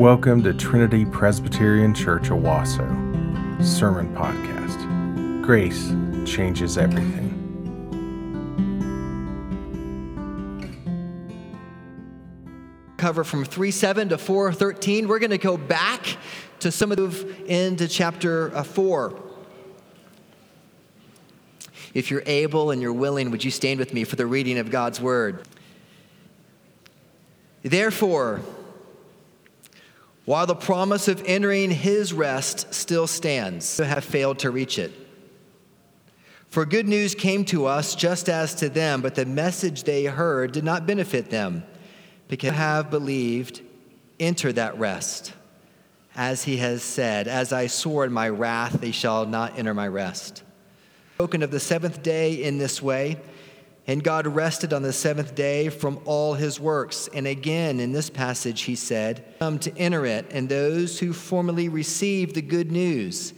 Welcome to Trinity Presbyterian Church Owasso Sermon Podcast. Grace changes everything. Cover from 3:7 to 4:13. We're going to go back to some of the into chapter uh, 4. If you're able and you're willing, would you stand with me for the reading of God's word? Therefore, while the promise of entering his rest still stands, have failed to reach it. For good news came to us just as to them, but the message they heard did not benefit them, because have believed, enter that rest. As he has said, As I swore in my wrath, they shall not enter my rest. Spoken of the seventh day in this way, and God rested on the seventh day from all his works. And again, in this passage, he said, Come to enter it, and those who formerly received the good news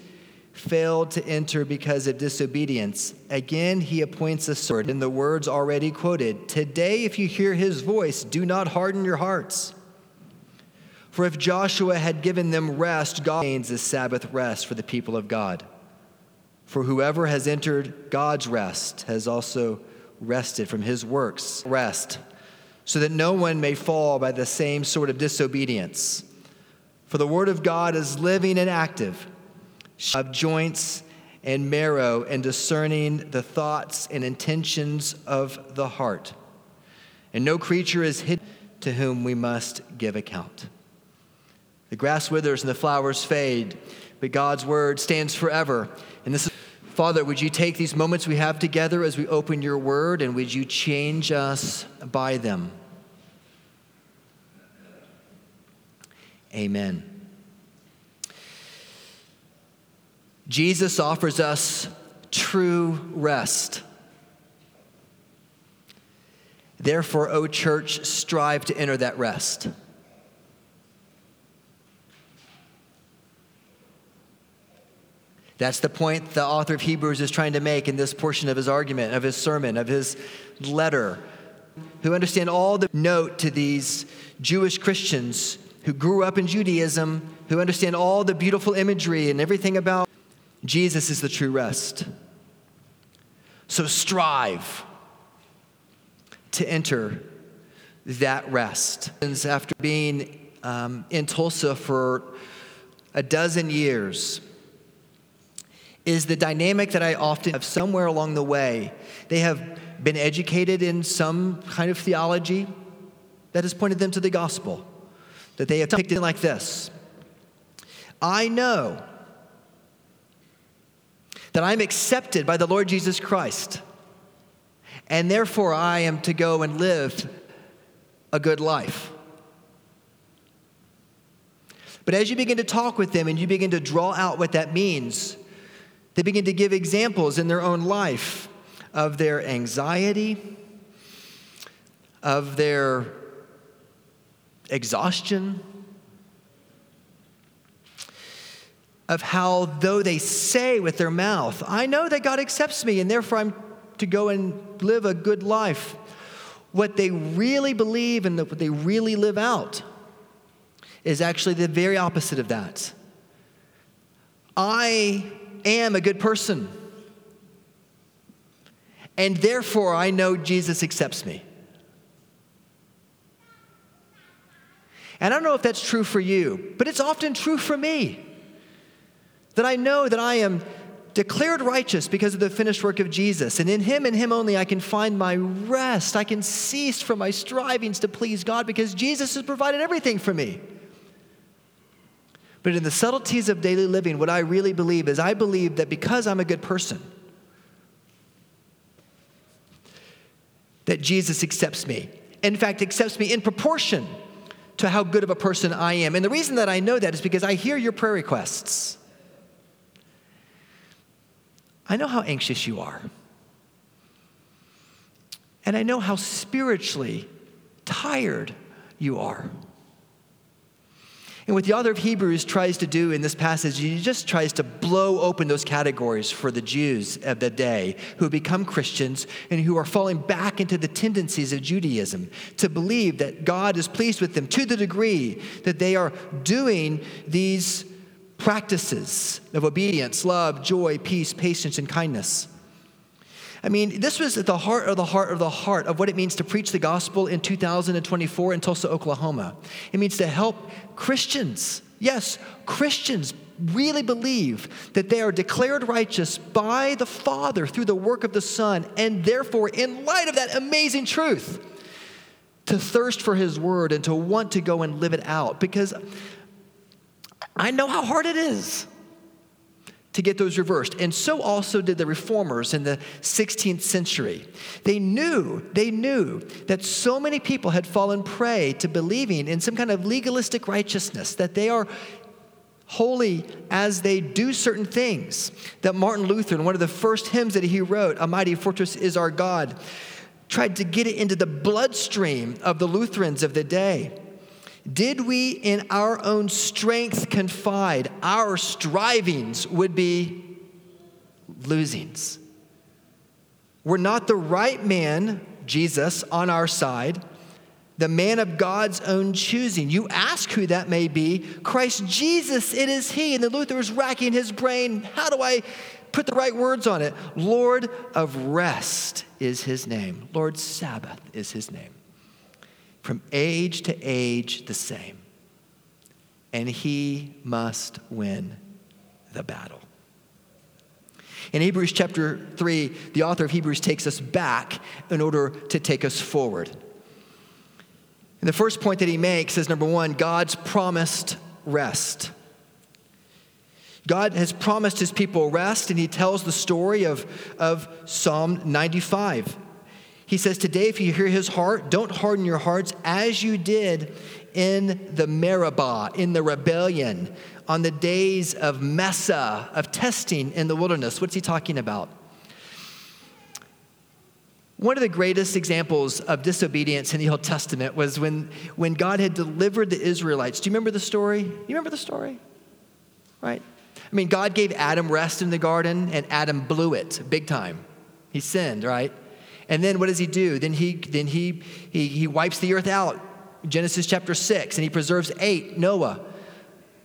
failed to enter because of disobedience. Again, he appoints a sword in the words already quoted Today, if you hear his voice, do not harden your hearts. For if Joshua had given them rest, God gains a Sabbath rest for the people of God. For whoever has entered God's rest has also rested from his works. Rest, so that no one may fall by the same sort of disobedience. For the word of God is living and active, of joints and marrow, and discerning the thoughts and intentions of the heart. And no creature is hidden to whom we must give account. The grass withers and the flowers fade, but God's word stands forever. And this is Father, would you take these moments we have together as we open your word and would you change us by them? Amen. Jesus offers us true rest. Therefore, O church, strive to enter that rest. That's the point the author of Hebrews is trying to make in this portion of his argument, of his sermon, of his letter. Who understand all the note to these Jewish Christians who grew up in Judaism, who understand all the beautiful imagery and everything about Jesus is the true rest. So strive to enter that rest. After being um, in Tulsa for a dozen years, is the dynamic that I often have somewhere along the way. They have been educated in some kind of theology that has pointed them to the gospel, that they have picked it like this I know that I'm accepted by the Lord Jesus Christ, and therefore I am to go and live a good life. But as you begin to talk with them and you begin to draw out what that means, they begin to give examples in their own life of their anxiety, of their exhaustion, of how, though they say with their mouth, I know that God accepts me and therefore I'm to go and live a good life, what they really believe and what they really live out is actually the very opposite of that. I am a good person. And therefore, I know Jesus accepts me. And I don't know if that's true for you, but it's often true for me. That I know that I am declared righteous because of the finished work of Jesus. And in Him and Him only, I can find my rest. I can cease from my strivings to please God because Jesus has provided everything for me. But in the subtleties of daily living, what I really believe is I believe that because I'm a good person, that Jesus accepts me. In fact, accepts me in proportion to how good of a person I am. And the reason that I know that is because I hear your prayer requests. I know how anxious you are. And I know how spiritually tired you are. And what the author of Hebrews tries to do in this passage, he just tries to blow open those categories for the Jews of the day who have become Christians and who are falling back into the tendencies of Judaism to believe that God is pleased with them to the degree that they are doing these practices of obedience, love, joy, peace, patience, and kindness. I mean, this was at the heart of the heart of the heart of what it means to preach the gospel in 2024 in Tulsa, Oklahoma. It means to help Christians, yes, Christians really believe that they are declared righteous by the Father through the work of the Son, and therefore, in light of that amazing truth, to thirst for His word and to want to go and live it out. Because I know how hard it is to get those reversed. And so also did the reformers in the 16th century. They knew, they knew that so many people had fallen prey to believing in some kind of legalistic righteousness, that they are holy as they do certain things. That Martin Luther, in one of the first hymns that he wrote, A Mighty Fortress is Our God, tried to get it into the bloodstream of the Lutherans of the day. Did we in our own strength confide, our strivings would be losings. We're not the right man, Jesus, on our side, the man of God's own choosing. You ask who that may be. Christ Jesus, it is he. And the Luther is racking his brain. How do I put the right words on it? Lord of rest is his name, Lord Sabbath is his name from age to age the same. And he must win the battle. In Hebrews chapter 3, the author of Hebrews takes us back in order to take us forward. And the first point that he makes is number one, God's promised rest. God has promised his people rest, and he tells the story of, of Psalm 95. He says, Today, if you hear his heart, don't harden your hearts as you did in the Meribah, in the rebellion, on the days of Massah, of testing in the wilderness. What's he talking about? One of the greatest examples of disobedience in the Old Testament was when, when God had delivered the Israelites. Do you remember the story? You remember the story? Right? I mean, God gave Adam rest in the garden, and Adam blew it big time. He sinned, right? And then what does he do? Then he, then he, he, he wipes the earth out, Genesis chapter 6, and he preserves eight, Noah.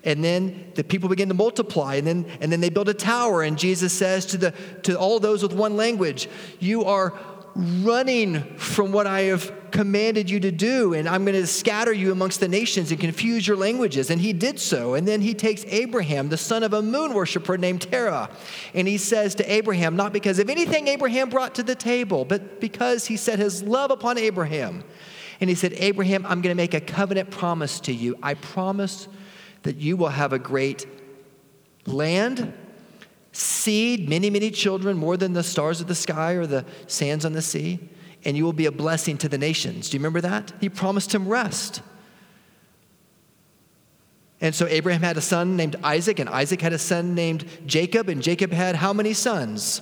And then the people begin to multiply, and then, and then they build a tower. And Jesus says to, the, to all those with one language, You are running from what I have commanded you to do, and I'm going to scatter you amongst the nations and confuse your languages. And he did so. And then he takes Abraham, the son of a moon worshiper named Terah, and he says to Abraham, not because of anything Abraham brought to the table, but because he set his love upon Abraham. And he said, Abraham, I'm going to make a covenant promise to you. I promise that you will have a great land seed, many, many children, more than the stars of the sky or the sands on the sea, and you will be a blessing to the nations. Do you remember that? He promised him rest. And so Abraham had a son named Isaac, and Isaac had a son named Jacob, and Jacob had how many sons?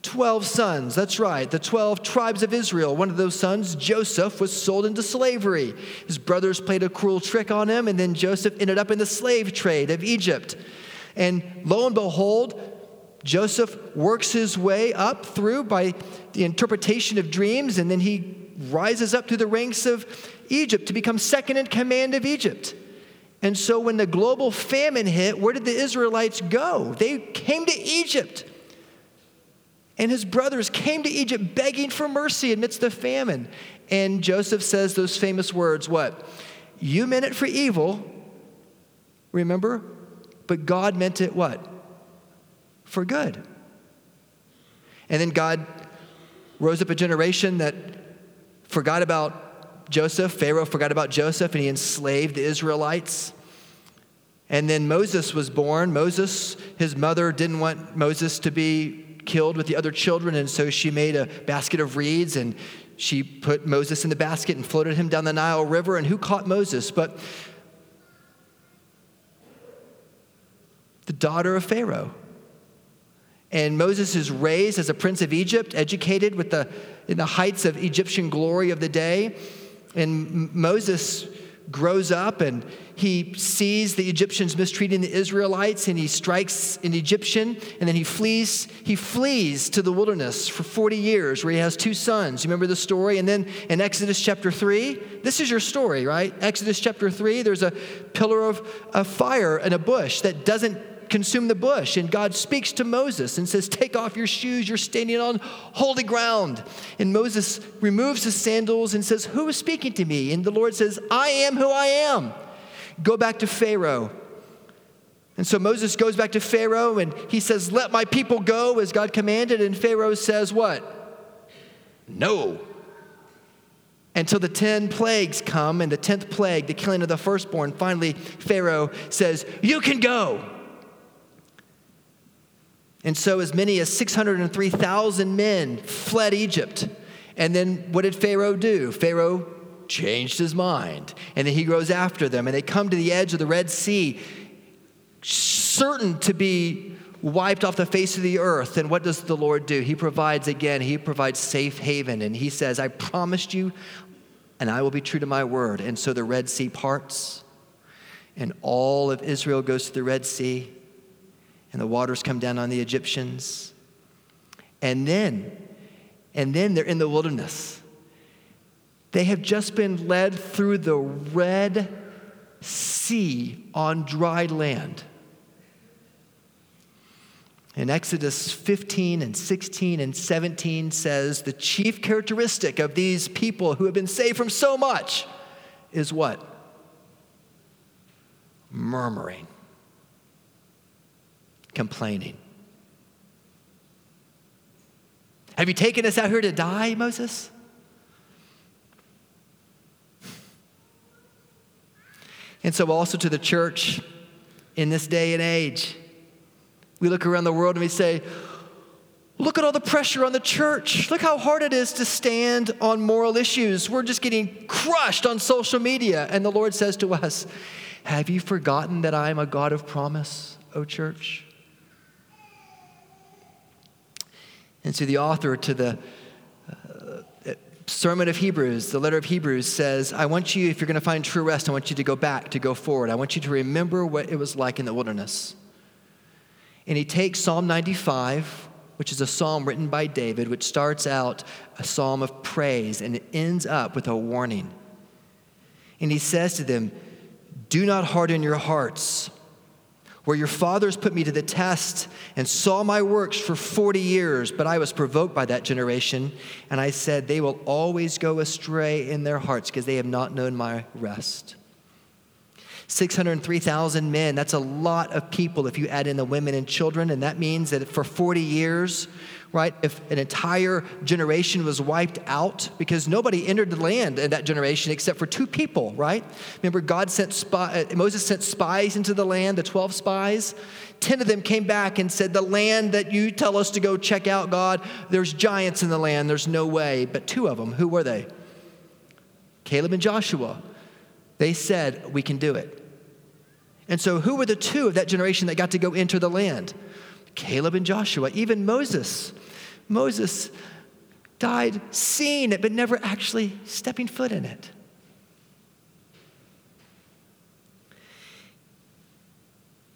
Twelve sons, that's right, the 12 tribes of Israel. One of those sons, Joseph, was sold into slavery. His brothers played a cruel trick on him, and then Joseph ended up in the slave trade of Egypt. And lo and behold, Joseph works his way up through by the interpretation of dreams, and then he rises up through the ranks of Egypt to become second in command of Egypt. And so when the global famine hit, where did the Israelites go? They came to Egypt. And his brothers came to Egypt begging for mercy amidst the famine. And Joseph says those famous words what? You meant it for evil, remember? But God meant it what? For good. And then God rose up a generation that forgot about Joseph. Pharaoh forgot about Joseph and he enslaved the Israelites. And then Moses was born. Moses, his mother didn't want Moses to be killed with the other children, and so she made a basket of reeds and she put Moses in the basket and floated him down the Nile River. And who caught Moses? But the daughter of Pharaoh. And Moses is raised as a prince of Egypt, educated with the, in the heights of Egyptian glory of the day. And Moses grows up and he sees the Egyptians mistreating the Israelites and he strikes an Egyptian and then he flees he flees to the wilderness for 40 years where he has two sons. You remember the story? And then in Exodus chapter 3, this is your story, right? Exodus chapter 3, there's a pillar of, of fire and a bush that doesn't consume the bush. And God speaks to Moses and says, Take off your shoes, you're standing on holy ground. And Moses removes his sandals and says, Who is speaking to me? And the Lord says, I am who I am. Go back to Pharaoh. And so Moses goes back to Pharaoh and he says, Let my people go as God commanded. And Pharaoh says, What? No. Until the 10 plagues come, and the 10th plague, the killing of the firstborn, finally Pharaoh says, You can go. And so, as many as 603,000 men fled Egypt. And then, what did Pharaoh do? Pharaoh changed his mind. And then he goes after them, and they come to the edge of the Red Sea, certain to be wiped off the face of the earth. And what does the Lord do? He provides again, He provides safe haven. And He says, I promised you, and I will be true to my word. And so the Red Sea parts, and all of Israel goes to the Red Sea and the waters come down on the Egyptians. And then, and then they're in the wilderness. They have just been led through the Red Sea on dry land. In Exodus 15 and 16 and 17 says the chief characteristic of these people who have been saved from so much is what? Murmuring complaining. Have you taken us out here to die, Moses? And so, also to the church in this day and age, we look around the world and we say, Look at all the pressure on the church. Look how hard it is to stand on moral issues. We're just getting crushed on social media. And the Lord says to us, Have you forgotten that I am a God of promise, O church? And so the author to the uh, Sermon of Hebrews, the letter of Hebrews says, I want you, if you're going to find true rest, I want you to go back, to go forward. I want you to remember what it was like in the wilderness. And he takes Psalm 95, which is a psalm written by David, which starts out a psalm of praise and it ends up with a warning. And he says to them, Do not harden your hearts where your fathers put me to the test and saw my works for 40 years, but I was provoked by that generation. And I said, They will always go astray in their hearts because they have not known my rest. 603,000 men, that's a lot of people if you add in the women and children. And that means that for 40 years, right? If an entire generation was wiped out because nobody entered the land in that generation except for two people, right? Remember, God sent spy, uh, Moses sent spies into the land, the 12 spies. 10 of them came back and said, The land that you tell us to go check out, God, there's giants in the land, there's no way. But two of them, who were they? Caleb and Joshua. They said, We can do it. And so, who were the two of that generation that got to go enter the land? Caleb and Joshua, even Moses. Moses died seeing it, but never actually stepping foot in it.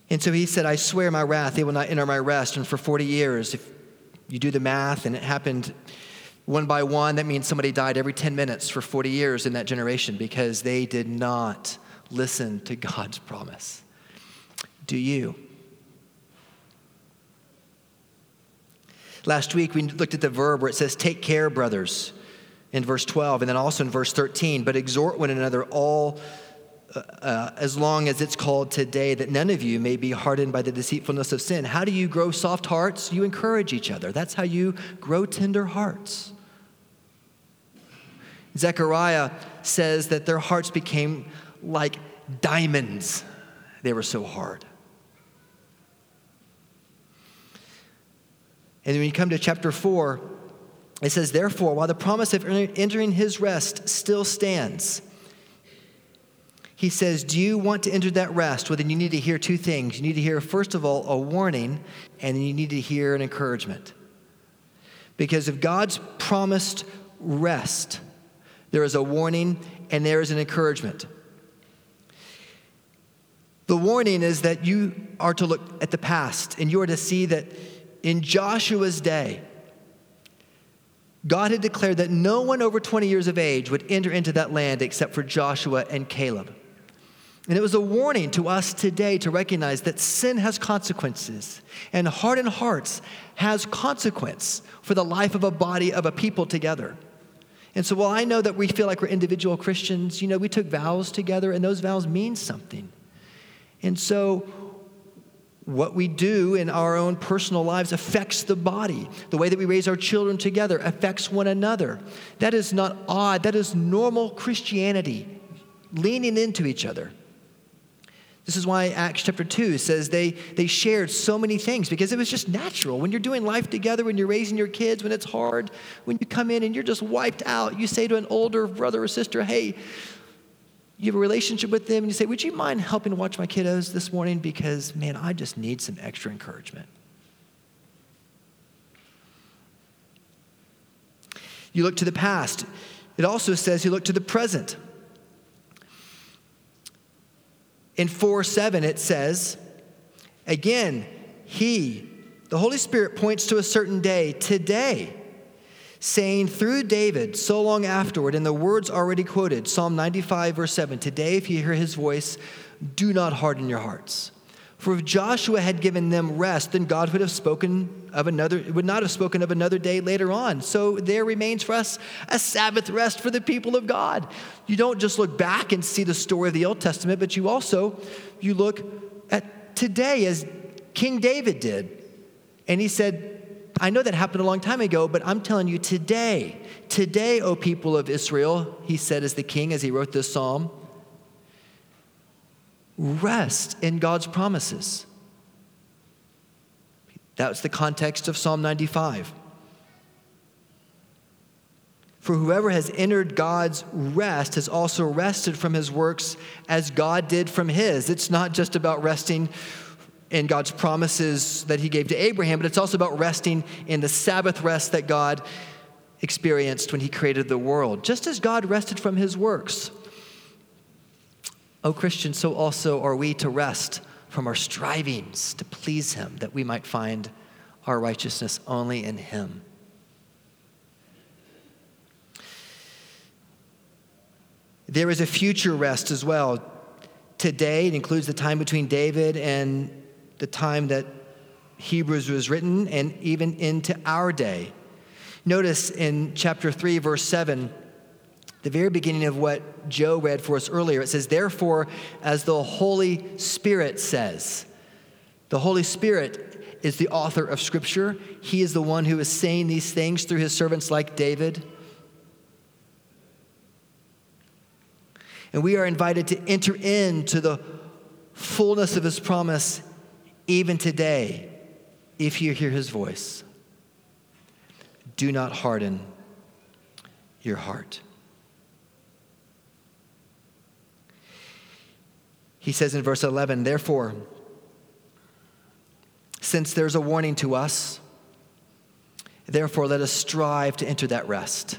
And so he said, I swear my wrath, they will not enter my rest. And for 40 years, if you do the math and it happened one by one, that means somebody died every 10 minutes for 40 years in that generation because they did not listen to God's promise. Do you? Last week, we looked at the verb where it says, Take care, brothers, in verse 12, and then also in verse 13, but exhort one another all. Uh, uh, as long as it's called today, that none of you may be hardened by the deceitfulness of sin. How do you grow soft hearts? You encourage each other. That's how you grow tender hearts. Zechariah says that their hearts became like diamonds, they were so hard. And when you come to chapter 4, it says, Therefore, while the promise of entering his rest still stands, he says, Do you want to enter that rest? Well, then you need to hear two things. You need to hear, first of all, a warning, and then you need to hear an encouragement. Because of God's promised rest, there is a warning and there is an encouragement. The warning is that you are to look at the past and you are to see that in Joshua's day, God had declared that no one over 20 years of age would enter into that land except for Joshua and Caleb. And it was a warning to us today to recognize that sin has consequences and hardened hearts has consequence for the life of a body of a people together. And so while I know that we feel like we're individual Christians, you know, we took vows together and those vows mean something. And so what we do in our own personal lives affects the body. The way that we raise our children together affects one another. That is not odd, that is normal Christianity, leaning into each other. This is why Acts chapter 2 says they, they shared so many things because it was just natural. When you're doing life together, when you're raising your kids, when it's hard, when you come in and you're just wiped out, you say to an older brother or sister, Hey, you have a relationship with them, and you say, Would you mind helping watch my kiddos this morning? Because, man, I just need some extra encouragement. You look to the past. It also says you look to the present. In 4 7, it says, again, He, the Holy Spirit, points to a certain day, today, saying through David so long afterward, in the words already quoted, Psalm 95, verse 7, Today, if you hear His voice, do not harden your hearts. For if Joshua had given them rest, then God would have spoken of another, would not have spoken of another day later on. So there remains for us a Sabbath rest for the people of God. You don't just look back and see the story of the Old Testament, but you also you look at today as King David did. And he said, I know that happened a long time ago, but I'm telling you today, today, O people of Israel, he said as the king as he wrote this psalm, rest in God's promises. That's the context of Psalm 95. For whoever has entered God's rest has also rested from his works as God did from his. It's not just about resting in God's promises that he gave to Abraham, but it's also about resting in the Sabbath rest that God experienced when he created the world, just as God rested from his works. O Christian, so also are we to rest from our strivings to please Him, that we might find our righteousness only in Him. There is a future rest as well. Today, it includes the time between David and the time that Hebrews was written, and even into our day. Notice in chapter 3, verse 7 the very beginning of what Joe read for us earlier. It says, Therefore, as the Holy Spirit says, the Holy Spirit is the author of Scripture. He is the one who is saying these things through his servants like David. And we are invited to enter into the fullness of his promise even today if you hear his voice. Do not harden your heart. He says in verse 11, Therefore, since there's a warning to us, therefore let us strive to enter that rest.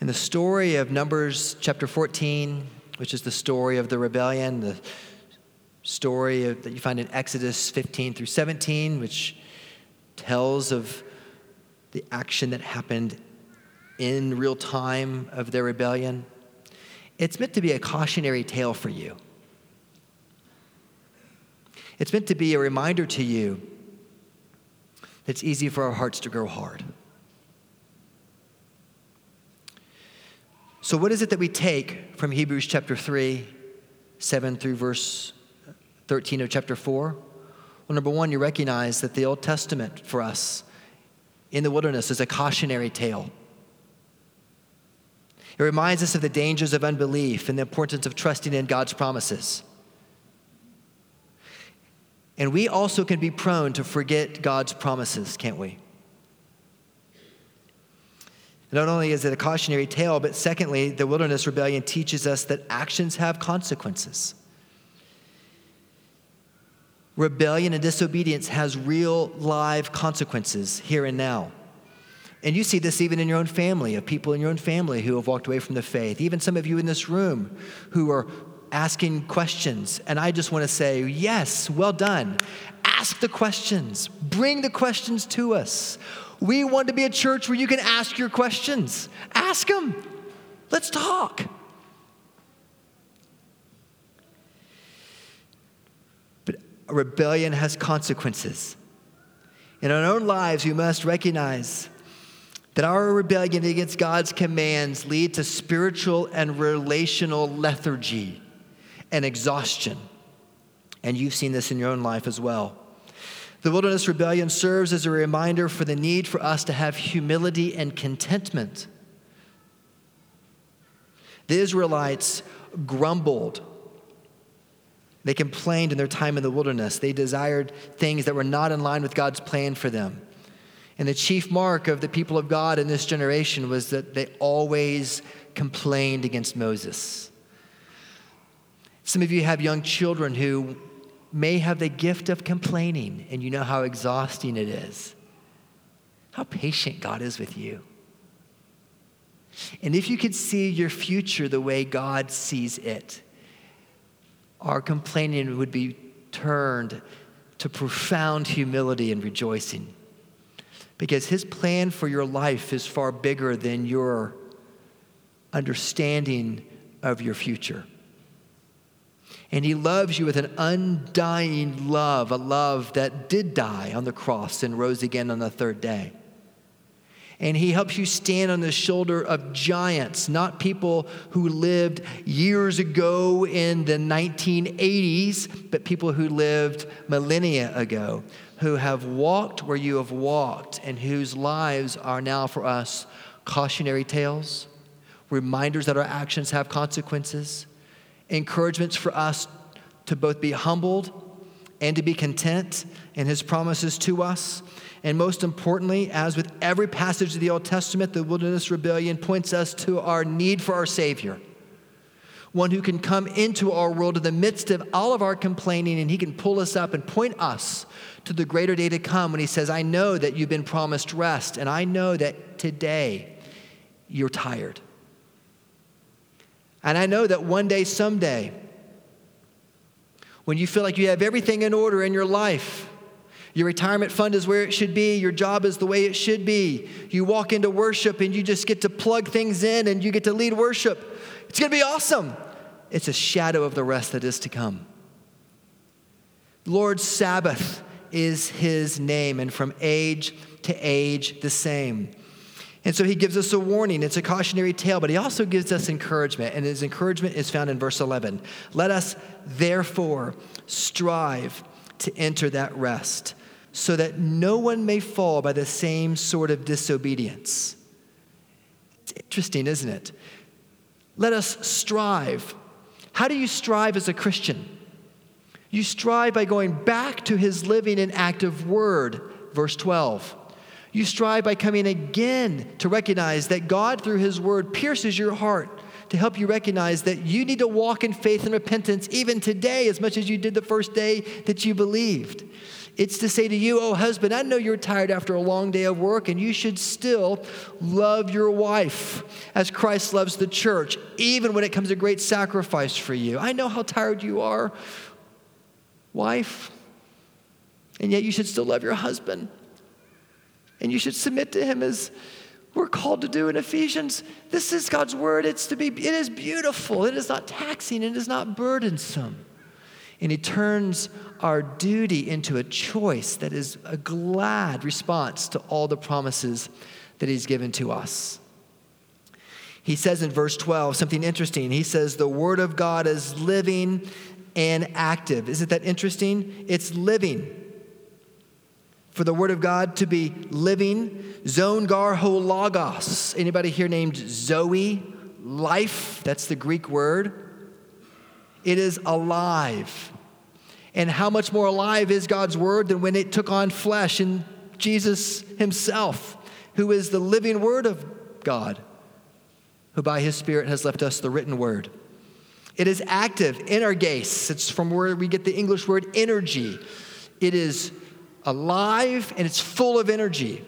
In the story of Numbers chapter 14, which is the story of the rebellion, the story of, that you find in Exodus 15 through 17, which tells of the action that happened in real time of their rebellion. It's meant to be a cautionary tale for you. It's meant to be a reminder to you that it's easy for our hearts to grow hard. So, what is it that we take from Hebrews chapter 3, 7 through verse 13 of chapter 4? Well, number one, you recognize that the Old Testament for us in the wilderness is a cautionary tale. It reminds us of the dangers of unbelief and the importance of trusting in God's promises. And we also can be prone to forget God's promises, can't we? Not only is it a cautionary tale, but secondly, the wilderness rebellion teaches us that actions have consequences. Rebellion and disobedience has real live consequences here and now. And you see this even in your own family, of people in your own family who have walked away from the faith. Even some of you in this room who are asking questions. And I just want to say, yes, well done. Ask the questions, bring the questions to us. We want to be a church where you can ask your questions. Ask them. Let's talk. Rebellion has consequences. In our own lives, we must recognize that our rebellion against God's commands lead to spiritual and relational lethargy and exhaustion. And you've seen this in your own life as well. The wilderness rebellion serves as a reminder for the need for us to have humility and contentment. The Israelites grumbled. They complained in their time in the wilderness. They desired things that were not in line with God's plan for them. And the chief mark of the people of God in this generation was that they always complained against Moses. Some of you have young children who may have the gift of complaining, and you know how exhausting it is. How patient God is with you. And if you could see your future the way God sees it, our complaining would be turned to profound humility and rejoicing because his plan for your life is far bigger than your understanding of your future. And he loves you with an undying love, a love that did die on the cross and rose again on the third day. And he helps you stand on the shoulder of giants, not people who lived years ago in the 1980s, but people who lived millennia ago, who have walked where you have walked and whose lives are now for us cautionary tales, reminders that our actions have consequences, encouragements for us to both be humbled and to be content in his promises to us. And most importantly, as with every passage of the Old Testament, the wilderness rebellion points us to our need for our Savior one who can come into our world in the midst of all of our complaining and he can pull us up and point us to the greater day to come when he says, I know that you've been promised rest, and I know that today you're tired. And I know that one day, someday, when you feel like you have everything in order in your life, your retirement fund is where it should be. Your job is the way it should be. You walk into worship and you just get to plug things in and you get to lead worship. It's going to be awesome. It's a shadow of the rest that is to come. Lord Sabbath is his name, and from age to age the same. And so he gives us a warning. It's a cautionary tale, but he also gives us encouragement. And his encouragement is found in verse 11. Let us therefore strive to enter that rest, so that no one may fall by the same sort of disobedience. It's interesting, isn't it? Let us strive. How do you strive as a Christian? You strive by going back to his living and active word, verse 12. You strive by coming again to recognize that God, through his word, pierces your heart to help you recognize that you need to walk in faith and repentance even today as much as you did the first day that you believed. It's to say to you, oh, husband, I know you're tired after a long day of work, and you should still love your wife as Christ loves the church, even when it comes a great sacrifice for you. I know how tired you are, wife, and yet you should still love your husband. And you should submit to him as we're called to do in Ephesians. This is God's word. It's to be, it is beautiful. It is not taxing. It is not burdensome. And he turns our duty into a choice that is a glad response to all the promises that he's given to us. He says in verse 12 something interesting. He says, The word of God is living and active. Isn't that interesting? It's living. For the word of God to be living, zon gar logos. Anybody here named Zoe? Life, that's the Greek word. It is alive. And how much more alive is God's word than when it took on flesh in Jesus himself, who is the living word of God, who by his Spirit has left us the written word. It is active, energes. It's from where we get the English word energy. It is alive and it's full of energy.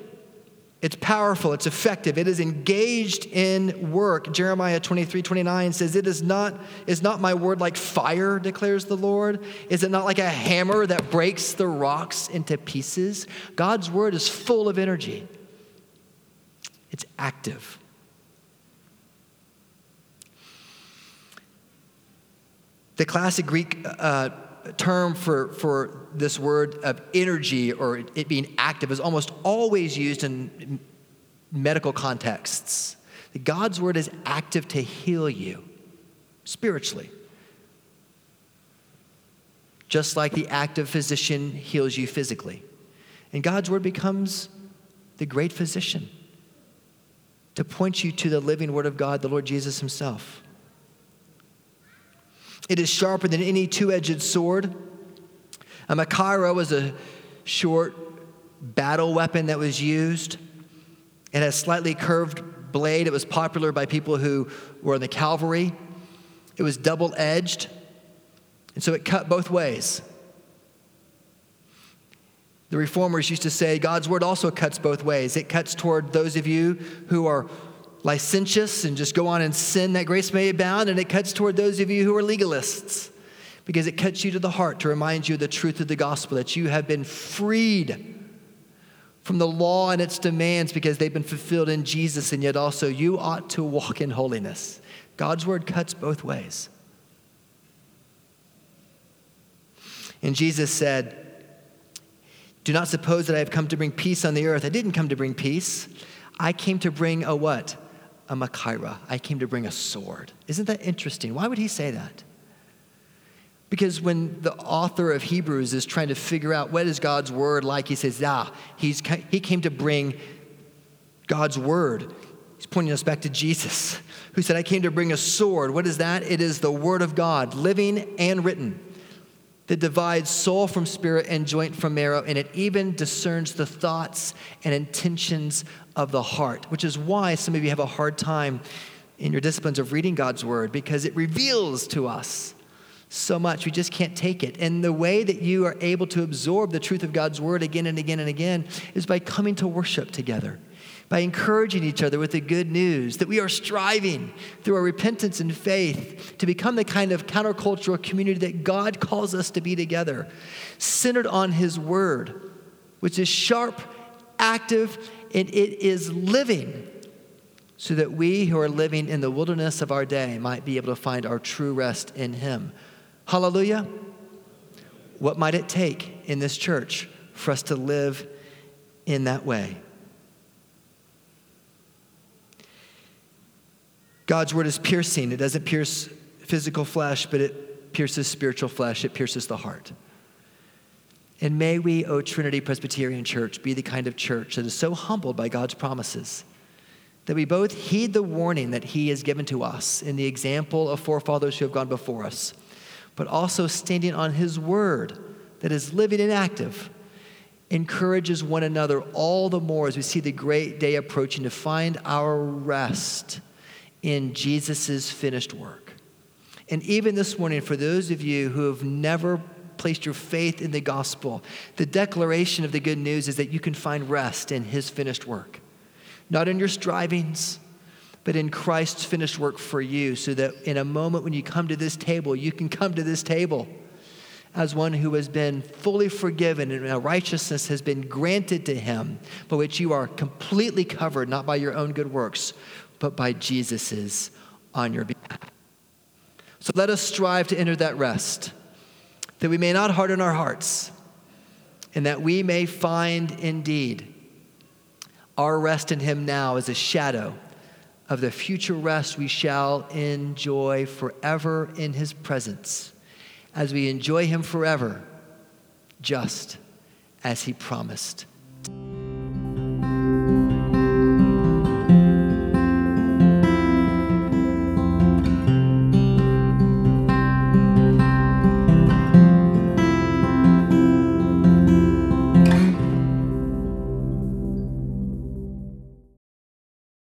It's powerful, it's effective, it is engaged in work. Jeremiah 23, 29 says, It is not, is not my word like fire, declares the Lord? Is it not like a hammer that breaks the rocks into pieces? God's word is full of energy, it's active. The classic Greek uh, term for, for this word of energy or it being active is almost always used in medical contexts. God's word is active to heal you spiritually. Just like the active physician heals you physically. And God's word becomes the great physician to point you to the living word of God, the Lord Jesus himself. It is sharper than any two edged sword. A machaira was a short battle weapon that was used. It has a slightly curved blade. It was popular by people who were in the cavalry. It was double edged, and so it cut both ways. The reformers used to say God's word also cuts both ways. It cuts toward those of you who are licentious and just go on and sin that grace may abound, and it cuts toward those of you who are legalists because it cuts you to the heart to remind you of the truth of the gospel that you have been freed from the law and its demands because they've been fulfilled in Jesus, and yet also you ought to walk in holiness. God's word cuts both ways. And Jesus said, Do not suppose that I have come to bring peace on the earth. I didn't come to bring peace. I came to bring a what? A Machaira. I came to bring a sword. Isn't that interesting? Why would he say that? Because when the author of Hebrews is trying to figure out what is God's word like, he says, ah, he's, he came to bring God's word. He's pointing us back to Jesus, who said, I came to bring a sword. What is that? It is the word of God, living and written, that divides soul from spirit and joint from marrow, and it even discerns the thoughts and intentions of the heart, which is why some of you have a hard time in your disciplines of reading God's word, because it reveals to us so much. We just can't take it. And the way that you are able to absorb the truth of God's word again and again and again is by coming to worship together, by encouraging each other with the good news that we are striving through our repentance and faith to become the kind of countercultural community that God calls us to be together, centered on His word, which is sharp, active, and it is living so that we who are living in the wilderness of our day might be able to find our true rest in Him. Hallelujah. What might it take in this church for us to live in that way? God's word is piercing. It doesn't pierce physical flesh, but it pierces spiritual flesh. It pierces the heart. And may we, O Trinity Presbyterian Church, be the kind of church that is so humbled by God's promises that we both heed the warning that He has given to us in the example of forefathers who have gone before us but also standing on His word that is living and active, encourages one another all the more as we see the great day approaching to find our rest in Jesus' finished work. And even this morning, for those of you who have never placed your faith in the gospel, the declaration of the good news is that you can find rest in his finished work. Not in your strivings, but in Christ's finished work for you, so that in a moment when you come to this table, you can come to this table as one who has been fully forgiven and a righteousness has been granted to him, by which you are completely covered, not by your own good works, but by Jesus's on your behalf. So let us strive to enter that rest, that we may not harden our hearts, and that we may find indeed our rest in him now as a shadow of the future rest we shall enjoy forever in his presence, as we enjoy him forever, just as he promised.